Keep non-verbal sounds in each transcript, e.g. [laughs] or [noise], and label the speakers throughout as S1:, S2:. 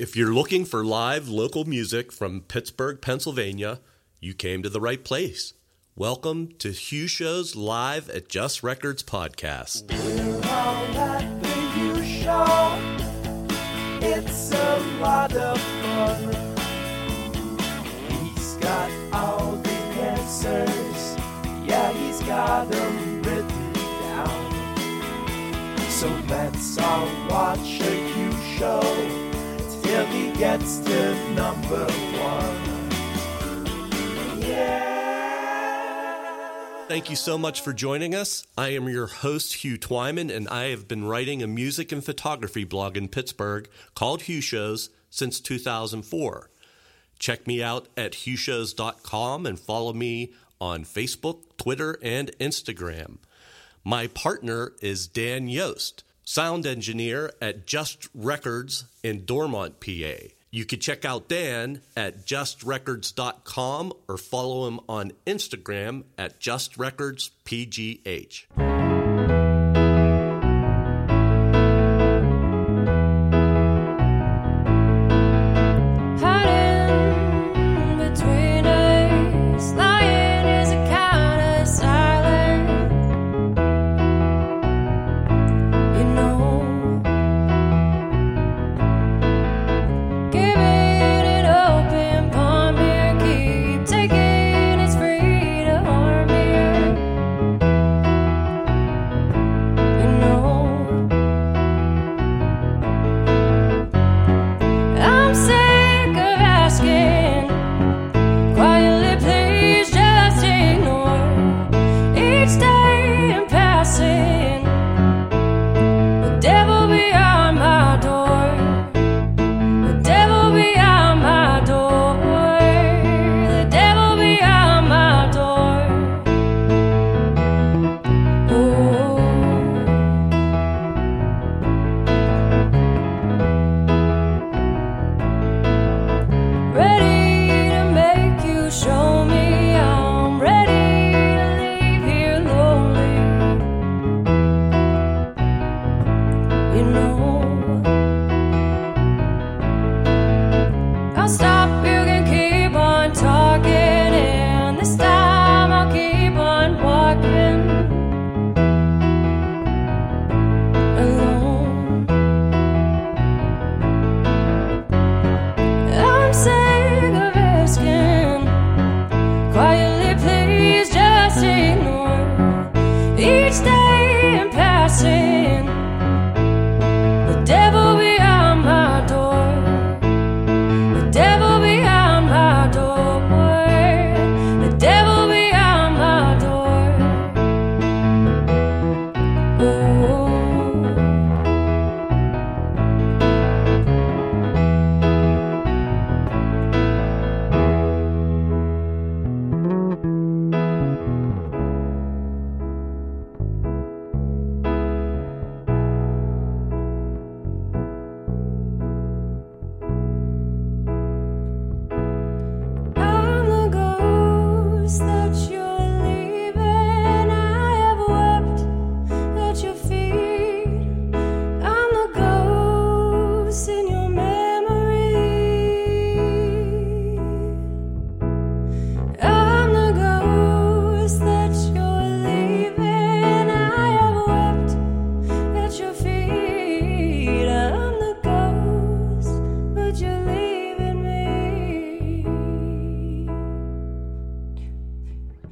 S1: If you're looking for live local music from Pittsburgh, Pennsylvania, you came to the right place. Welcome to Hugh Show's Live at Just Records podcast.
S2: We're all at the Hugh Show. It's a lot of fun. He's got all the answers. Yeah, he's got them written down. So let's all watch a Hugh Show gets to number one. Yeah.
S1: Thank you so much for joining us. I am your host, Hugh Twyman, and I have been writing a music and photography blog in Pittsburgh called Hugh Shows since 2004. Check me out at hughshows.com and follow me on Facebook, Twitter, and Instagram. My partner is Dan Yost, sound engineer at Just Records in Dormont, PA. You can check out Dan at justrecords.com or follow him on Instagram at justrecordspgh.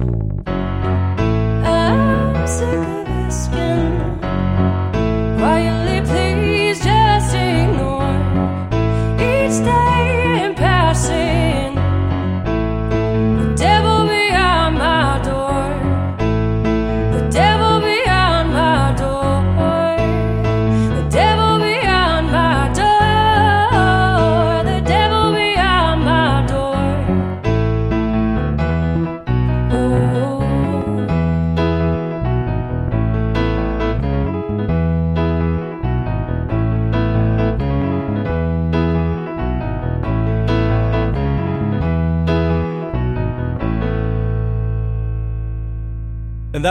S3: I'm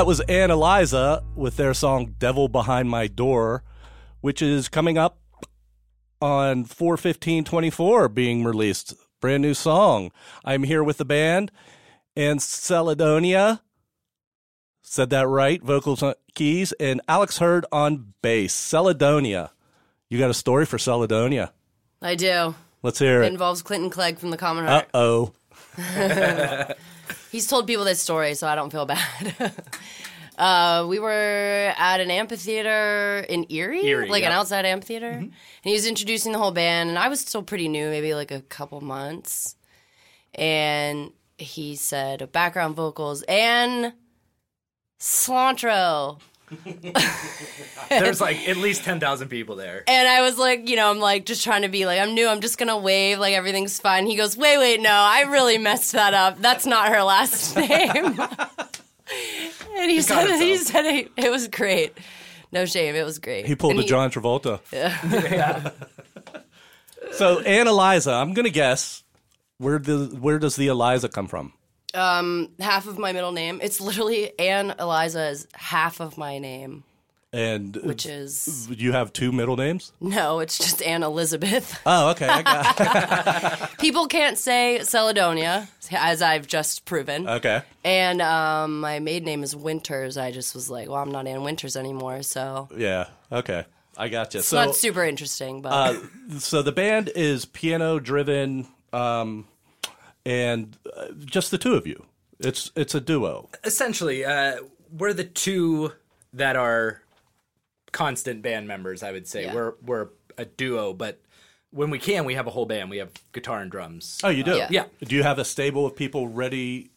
S3: that
S4: was Anne Eliza with their song Devil Behind My Door, which is coming up on 41524 being released. Brand new song. I'm here with the band Anne Celedonia. Said that right. Vocals on keys and Alex Herd on bass. Celedonia. You got a story for Celedonia?
S5: I do.
S4: Let's hear
S5: It
S4: it.
S5: involves Clinton Clegg from the Common
S4: Uh
S5: Heart.
S4: oh. [laughs]
S5: He's told people this story, so I don't feel bad. [laughs] uh, we were at an amphitheater in Erie,
S6: Erie,
S5: like an outside amphitheater, and he was introducing the whole band, and I was still pretty new, maybe like a couple months, and he said background vocals and cilantro. [laughs]
S6: There's like at least ten thousand people there.
S5: And I was like, you know, I'm like just trying to be like, I'm new, I'm just gonna wave, like everything's fine. He goes, wait, wait, no, I really messed that up. That's not her last [laughs] name. [laughs] and he said, he said it, it was great. No shame, it was great.
S4: He pulled
S5: And
S4: a John Travolta. Yeah. so Anne Eliza, I'm gonna guess where the where does the Eliza come from?
S5: Um, half of my middle name. It's literally Anne Eliza is half of my name,
S4: And
S5: which is
S4: you have two middle names?
S5: no, it's just Anne Elizabeth. [laughs]
S4: Oh, okay. I got [laughs]
S5: People can't say Celedonia, as I've just proven.
S4: okay.
S5: And um, my maiden name is Winters. I just was like, well, I'm not Anne Winters anymore, so
S4: Yeah. Okay. I got you.
S5: it's
S4: So
S5: not super interesting. But
S4: uh, so the band is piano driven um and uh, just the two of you. It's it's a duo.
S6: Essentially, uh, we're the two that are constant band members. I would say
S5: Yeah.
S6: we're we're a duo, but when we can, we have a whole band. We have guitar and drums.
S4: Oh, you do.
S5: Yeah.
S6: Yeah.
S4: Do you have a stable of people ready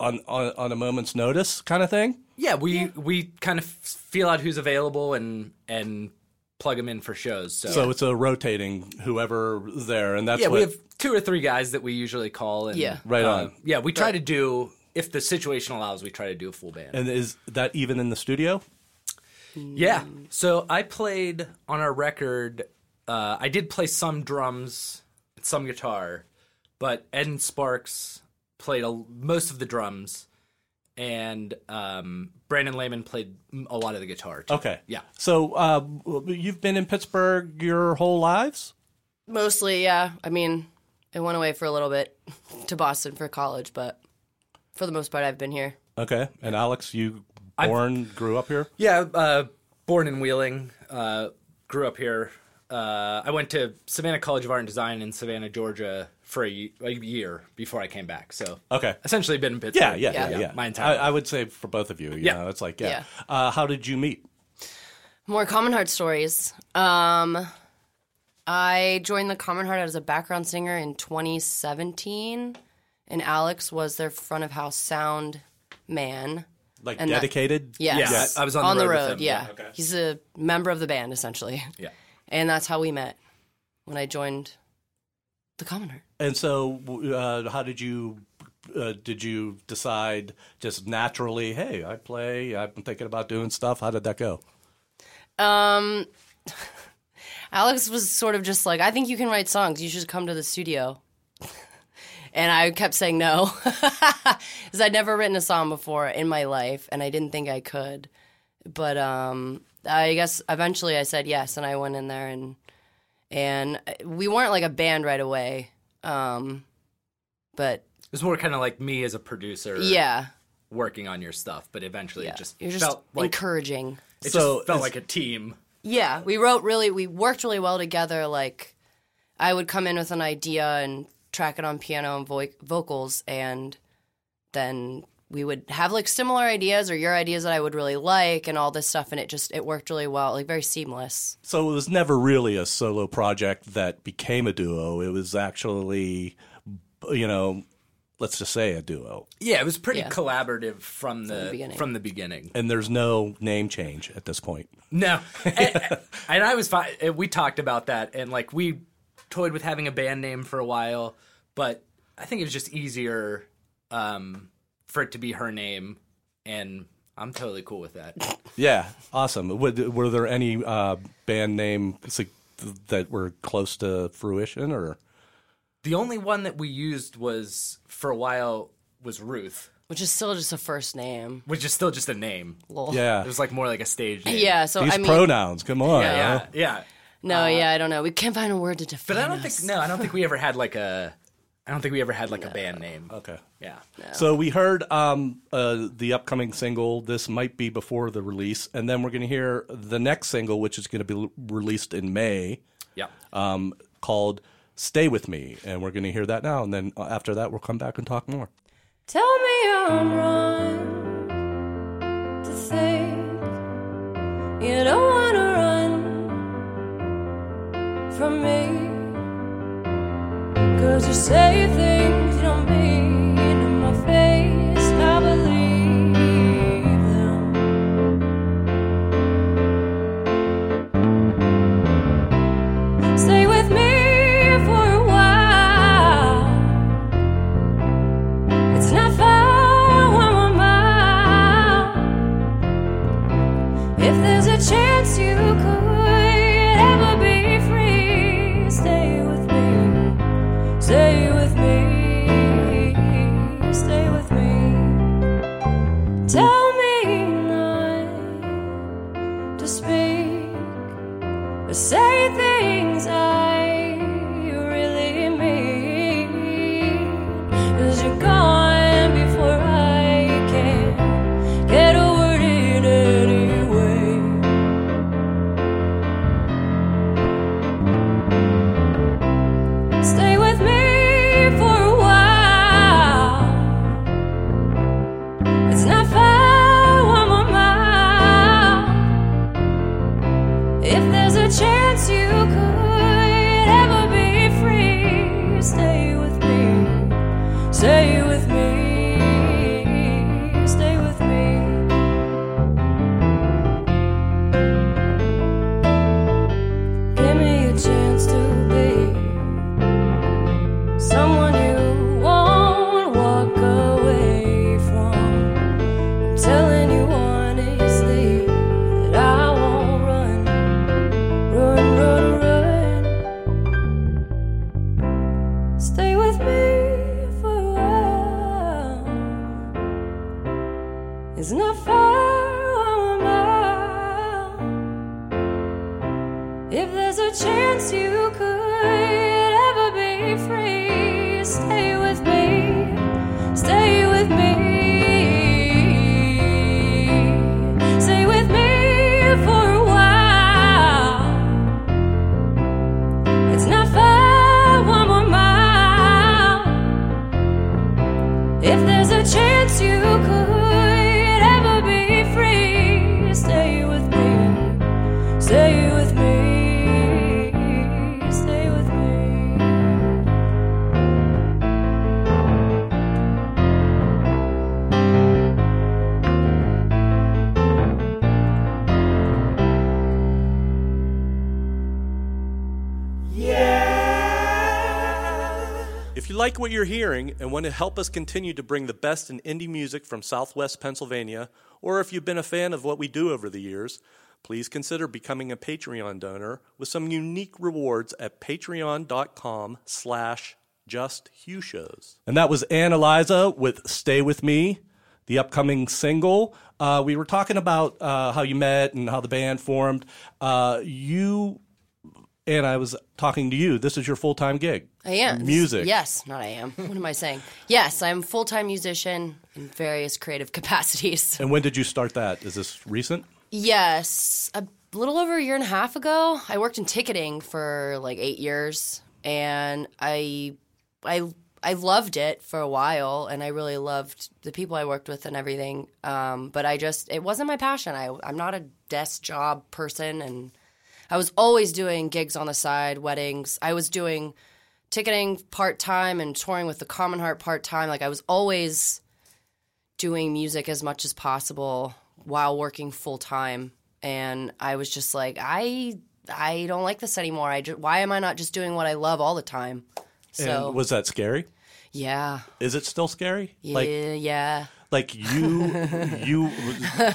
S4: on on, on a moment's notice kind of thing?
S6: Yeah, we we kind of feel out who's available and and plug them in for shows. So,
S4: So it's a rotating whoever there and that's
S6: yeah,
S4: what
S6: we have two or three guys that we usually call. And,
S5: Yeah.
S4: Right
S6: uh,
S4: on.
S6: Yeah, we try to do if the situation allows, we try to do a full band.
S4: and is that even in the studio?
S6: Yeah. So I played on our record. Uh, I did play some drums, some guitar, but Ed and Sparks played a, most of the drums, and um, Brandon Lehman played a lot of the guitar. Too.
S4: Okay.
S6: Yeah.
S4: So uh, you've been in Pittsburgh your whole lives?
S5: mostly, yeah. I mean, I went away for a little bit [laughs] to Boston for college, but for the most part, I've been here.
S4: Okay. And Alex, you born, grew up here?
S6: Yeah. Uh, born in Wheeling, uh, grew up here. Uh, I went to Savannah College of Art and Design in Savannah, Georgia, for a, a year before I came back. So
S4: Okay.
S6: essentially, been in Pittsburgh.
S4: Yeah, yeah, yeah, yeah.
S5: Yeah.
S6: My entire.
S4: I, I would say for both of you. you
S6: Yeah.
S4: know, it's like, yeah.
S5: Yeah.
S4: Uh, how did you meet?
S5: More Common Heart stories. Um, I joined the Common Heart as a background singer in 2017, and Alex was their front of house sound man.
S4: Like
S5: And that-
S4: dedicated?
S5: Yes.
S6: Yeah, I- I was on the
S5: the
S6: road
S5: road.
S6: with him,
S5: Yeah,
S6: yeah.
S4: Okay.
S5: he's a member of the band essentially,
S6: yeah.
S5: And that's how we met when I joined the Common Heart.
S4: And so, uh, how did you uh, did you decide just naturally? Hey, I play. I'm thinking about doing stuff. How did that go?
S5: Um, [laughs] Alex was sort of just like, I think you can write songs. You should come to the studio. [laughs] and I kept saying no [laughs] because I'd never written a song before in my life, and I didn't think I could. But um, I guess eventually I said yes, and I went in there and and we weren't like a band right away. Um, but
S6: It was more kind of like me as a producer.
S5: yeah,
S6: working on your stuff, but eventually
S5: yeah,
S6: it just
S5: you're just
S6: felt like
S5: encouraging.
S6: it
S4: So
S6: just felt like a team.
S5: Yeah, we wrote really, we worked really well together. Like, I would come in with an idea and track it on piano and vo- vocals, and then we would have like similar ideas or your ideas that I would really like, and all this stuff, and it just it worked really well, like very seamless.
S4: So it was never really a solo project that became a duo. It was actually, you know, let's just say a duo.
S6: Yeah, it was pretty
S5: Yeah.
S6: collaborative from the,
S5: the beginning.
S6: from the beginning.
S4: And there's no name change at this point.
S6: No, and, [laughs] and I was fine. We talked about that, and like we toyed with having a band name for a while, but I think it was just easier um, for it to be her name, and I'm totally cool with that. [laughs]
S4: Yeah, awesome. Were, were there any uh, band names that were close to fruition, or
S6: The only one that we used was for a while was Ruth,
S5: Which is still just a first name.
S6: which is still just a name.
S5: Lol.
S4: yeah,
S6: It was like more like a stage name.
S5: Yeah. So
S4: these
S5: I mean,
S4: pronouns? Come on,
S6: yeah,
S4: huh?
S6: yeah.
S5: No, yeah, I don't know. We can't find a word to define
S6: But I don't
S5: us.
S6: think no, I don't think we ever had like a. I don't think we ever had like a band name.
S4: Okay.
S6: Yeah.
S4: So we heard um, uh, the upcoming single. This might be before the release, and then we're going to hear the next single, which is going to be l- released in May,
S6: Yeah.
S4: um, called "Stay with Me," and we're going to hear that now. And then uh, after that, we'll come back and talk more.
S1: Tell me I'm wrong to think you don't want to run from me. Cause you say things you don't mean It's not you
S7: like what you're hearing and want to help us continue to bring the best in indie music from Southwest Pennsylvania, or if you've been a fan of what we do over the years, please consider becoming a Patreon donor with some unique rewards at patreon.com slash justhughshows.
S4: And that was Anne Eliza with Stay With Me, the upcoming single. Uh, we were talking about uh, how you met and how the band formed. Uh, you and I was talking to you. This is your full time gig.
S5: I am.
S4: Music.
S5: Yes, not I am. What am I saying? Yes, I'm a full time musician in various creative [laughs] capacities.
S4: And when did you start that? Is this recent?
S5: Yes, a little over a year and a half ago, I worked in ticketing for like eight years, and I, I, I loved it for a while, and I really loved the people I worked with and everything. Um, but I just, it wasn't my passion. I, I'm not a desk job person, and I was always doing gigs on the side, weddings. I was doing ticketing part time and touring with the Common Heart part time. Like I was always doing music as much as possible while working full time and I was just like I I don't like this anymore. I just, why am I not just doing what I love all the time? So
S4: and was that scary?
S5: yeah.
S4: Is it still scary?
S5: Yeah,
S4: Like
S5: yeah.
S4: Like you [laughs] you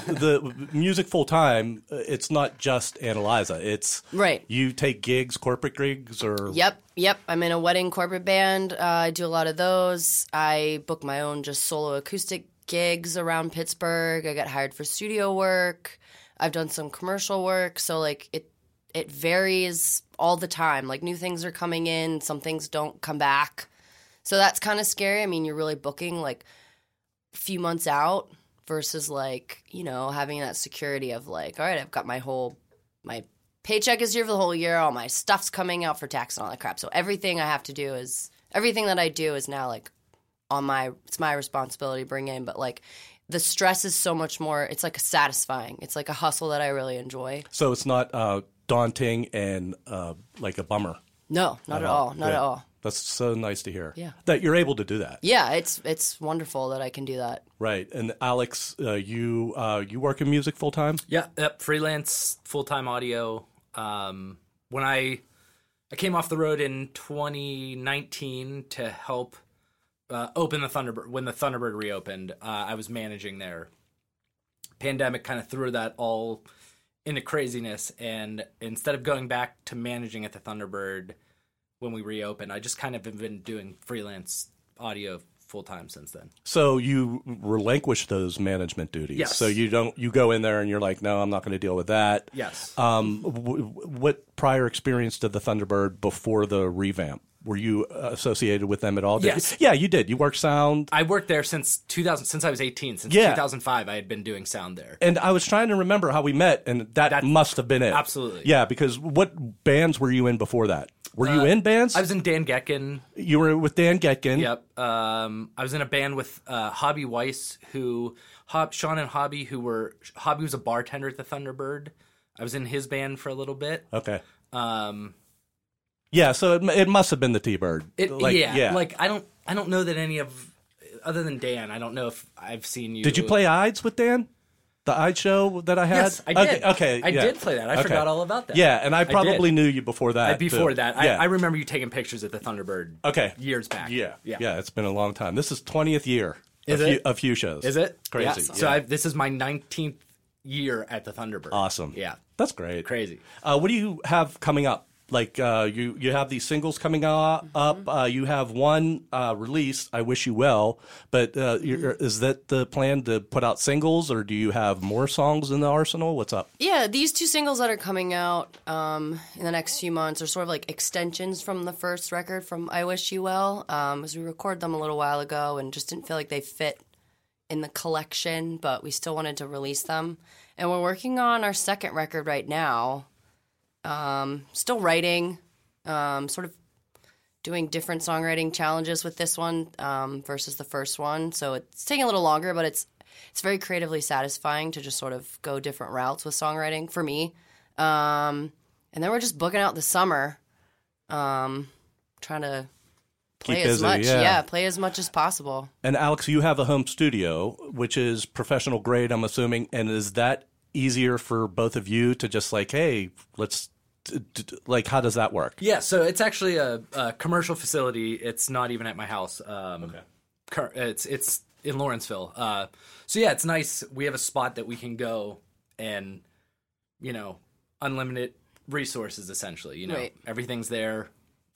S4: the music full time it's not just Anne Eliza. It's
S5: Right.
S4: You take gigs, corporate gigs or
S5: Yep, yep. I'm in a wedding corporate band. Uh, I do a lot of those. I book my own just solo acoustic gigs around Pittsburgh. I get hired for studio work. I've done some commercial work. So like it it varies all the time. Like new things are coming in, some things don't come back. So that's kind of scary. I mean, you're really booking like few months out versus like, you know, having that security of like, all right, I've got my whole my paycheck is here for the whole year, all my stuff's coming out for tax and all that crap. So everything I have to do is everything that I do is now like on my it's my responsibility to bring in, but like the stress is so much more it's like satisfying. It's like a hustle that I really enjoy.
S4: So it's not uh, daunting and uh, like a bummer.
S5: No, not at all. Not
S4: Yeah.
S5: at all.
S4: That's so nice to hear.
S5: Yeah.
S4: That you're able to do that.
S5: Yeah, it's it's wonderful that I can do that.
S4: Right. And Alex, uh, you uh, you work in music full time?
S6: Yeah, yep. Freelance, full time audio. Um, when I I came off the road in 2019 to help uh, open the Thunderbird when the Thunderbird reopened. Uh, I was managing there. Pandemic kind of threw that all into craziness, and instead of going back to managing at the Thunderbird when we reopened, I just kind of have been doing freelance audio full time since then.
S4: So you relinquish those management duties.
S6: Yes.
S4: So you don't you go in there and you're like, no, I'm not going to deal with that.
S6: Yes.
S4: Um, w- what prior experience did the Thunderbird before the revamp? Were you associated with them at all? Did
S6: Yes.
S4: You? Yeah, you did. You worked sound.
S6: I worked there since 2000 since I was 18 since
S4: Yeah.
S6: 2005 I had been doing sound there.
S4: And I was trying to remember how we met, and that,
S6: That-
S4: must have been it.
S6: Absolutely.
S4: Yeah, because what bands were you in before that? Were you in bands?
S6: Uh, I was in Dan Getkin.
S4: you were with Dan Getkin.
S6: Yep. Um, I was in a band with uh, Hobby Weiss, who Hob, Sean and Hobby, who were Hobby was a bartender at the Thunderbird. I was in his band for a little bit.
S4: Okay.
S6: Um,
S4: Yeah, so it, it must have been the T-Bird.
S6: it,
S4: Like,
S6: yeah, like I don't, I don't know that any of, other than Dan, I don't know if I've seen you.
S4: Did you play Ides with Dan? The Ides show that I had?
S6: Yes, I did.
S4: Okay, okay
S6: I
S4: yeah.
S6: did play that. I
S4: Okay.
S6: forgot all about that.
S4: Yeah, and I probably knew you before that.
S6: Uh, Before
S4: too.
S6: that, I,
S4: yeah.
S6: I remember you taking pictures at the Thunderbird.
S4: okay.
S6: years back.
S4: Yeah,
S6: yeah,
S4: yeah, It's been a long time. This is twentieth year.
S6: Is
S4: few,
S6: it?
S4: a few shows?
S6: Is it
S4: crazy?
S6: Yeah. So. I, this is my 19th year at the Thunderbird.
S4: awesome.
S6: Yeah,
S4: that's great.
S6: crazy.
S4: Uh, what do you have coming up? Like uh, you, you have these singles coming up.
S6: Mm-hmm.
S4: up. Uh, you have one uh, release. I wish you well. But uh, you're, is that the plan to put out singles, or do you have more songs in the arsenal? What's up?
S5: Yeah, these two singles that are coming out um, in the next few months are sort of like extensions from the first record from I Wish You Well, um, as we recorded them a little while ago and just didn't feel like they fit in the collection, but we still wanted to release them. And we're working on our second record right now. Um, still writing, um, sort of doing different songwriting challenges with this one um, versus the first one. So it's taking a little longer, but it's it's very creatively satisfying to just sort of go different routes with songwriting for me. Um, and then we're just booking out the summer, um, trying to play
S4: Keep
S5: as
S4: busy,
S5: much,
S4: yeah.
S5: play as much as possible.
S4: And Alex, you have a home studio, which is professional grade, I'm assuming. And is that easier for both of you to just like, hey, let's d- d- like, how does that work?
S6: Yeah, so it's actually a, a commercial facility. It's not even at my house. Um, cur- It's it's in Lawrenceville. Uh, so yeah, it's nice. We have a spot that we can go and you know unlimited resources essentially. You know
S5: Right.
S6: everything's there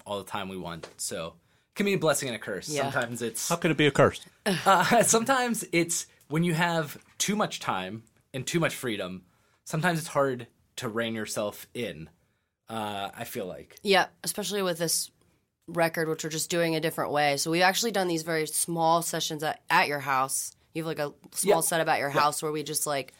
S6: all the time we want. So it can be a blessing and a curse.
S5: Yeah.
S6: Sometimes it's
S4: How could it be a curse? [laughs]
S6: uh, sometimes it's when you have too much time and too much freedom. Sometimes it's hard to rein yourself in. Uh, I feel like.
S5: Yeah, especially with this record, which we're just doing a different way. So we've actually done these very small sessions at, at your house. You have like a small
S6: Yeah.
S5: setup at your house where we just like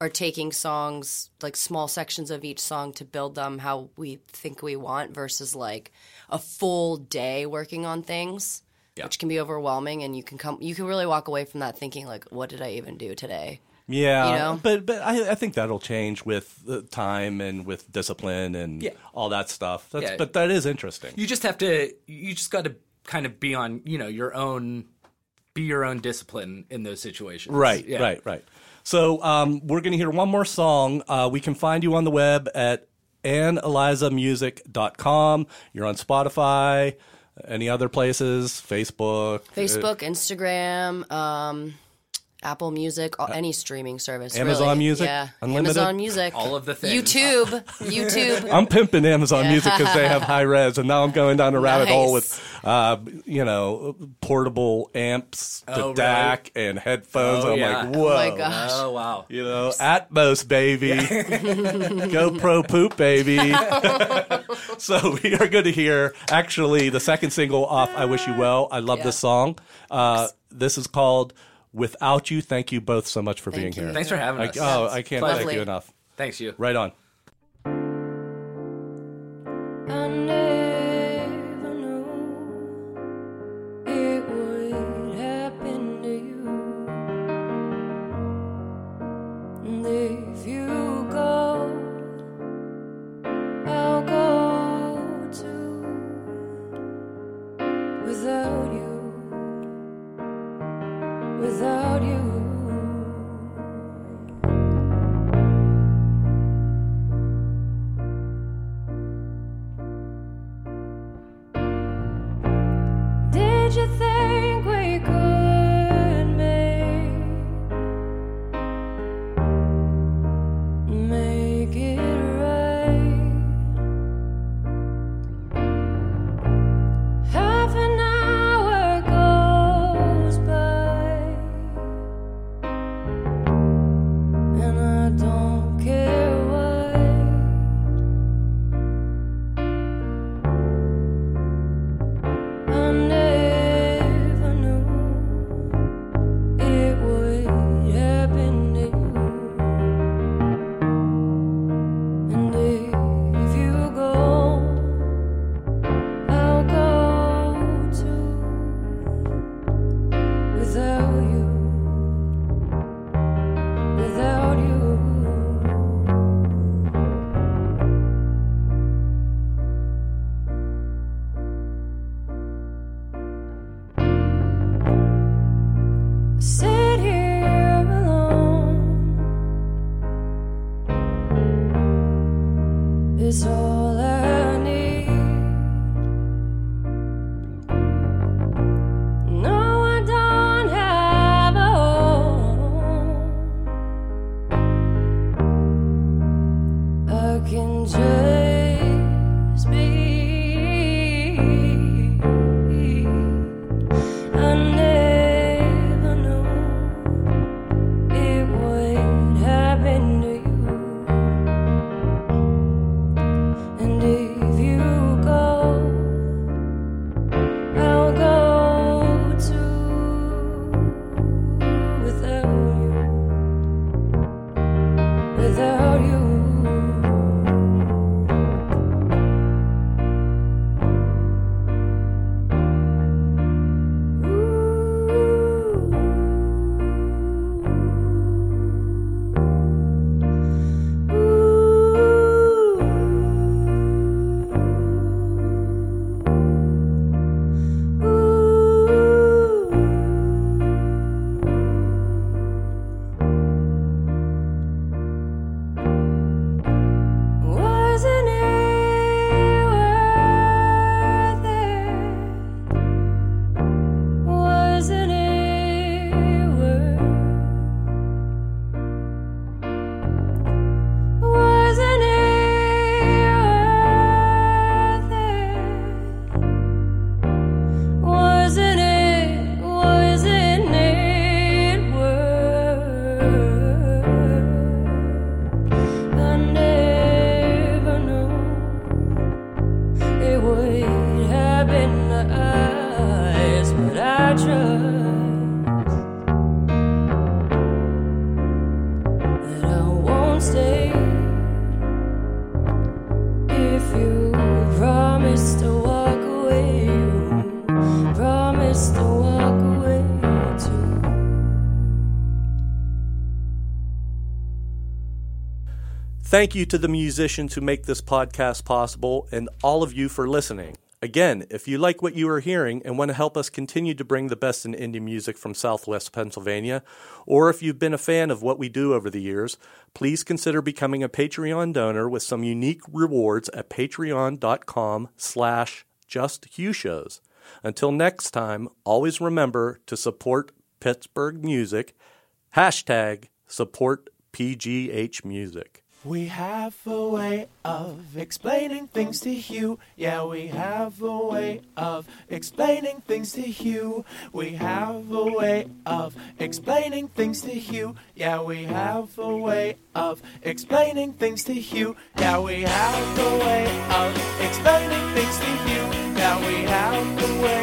S5: are taking songs, like small sections of each song to build them how we think we want versus like a full day working on things. Which can be overwhelming, and you can come. You can really walk away from that thinking like, "What did I even do today?"
S4: Yeah,
S5: You know?
S4: but but I, I think that'll change with time and with discipline and
S6: Yeah.
S4: all that stuff. That's,
S6: Yeah.
S4: But that is interesting.
S6: you just have to you just got to kind of be on you know your own be your own discipline in those situations
S4: Right,
S6: Yeah.
S4: right, right. So um, we're going to hear one more song. Uh, we can find you on the web at annelizamusic.com. You're on Spotify, any other places, Facebook.
S5: Facebook, Instagram, um, Apple Music, all, any streaming service.
S4: Amazon
S5: really.
S4: Music?
S5: yeah.
S4: Unlimited?
S5: Amazon Music,
S6: All of the things.
S5: YouTube, [laughs] YouTube.
S4: I'm pimping Amazon Music because they have high res, and now I'm going down a rabbit hole with, uh, you know, portable amps, the
S6: Oh,
S4: DAC, and headphones.
S6: Oh,
S4: I'm
S6: yeah.
S4: like,
S6: Oh
S4: whoa.
S5: my gosh.
S6: Oh wow.
S4: You know, Atmos, baby. [laughs] GoPro poop, baby. [laughs] so we are going to hear, actually, the second single off I Wish You Well. I love
S5: Yeah.
S4: this song. Uh, this is called Without You. Thank you both so much for being
S5: you.
S4: here.
S6: Thanks for having
S4: I,
S6: us.
S4: oh, I can't thank you enough.
S6: Thanks you.
S4: Right on.
S1: I without can just us, I trust that I won't stay if you promise to walk away. You promise to walk away too.
S4: Thank you to the musicians who make this podcast possible and all of you for listening. Again, if you like what you are hearing and want to help us continue to bring the best in indie music from Southwest Pennsylvania, or if you've been a fan of what we do over the years, please consider becoming a Patreon donor with some unique rewards at patreon.com slash. Until next time, always remember to support Pittsburgh music, Hashtag support PGH Music.
S2: We have a way of explaining things to you. Yeah, we have a way of explaining things to you. We have a way of explaining things to you. Yeah, we have a way of explaining things to you. Yeah, we have a way of explaining things to you. Yeah, we have a way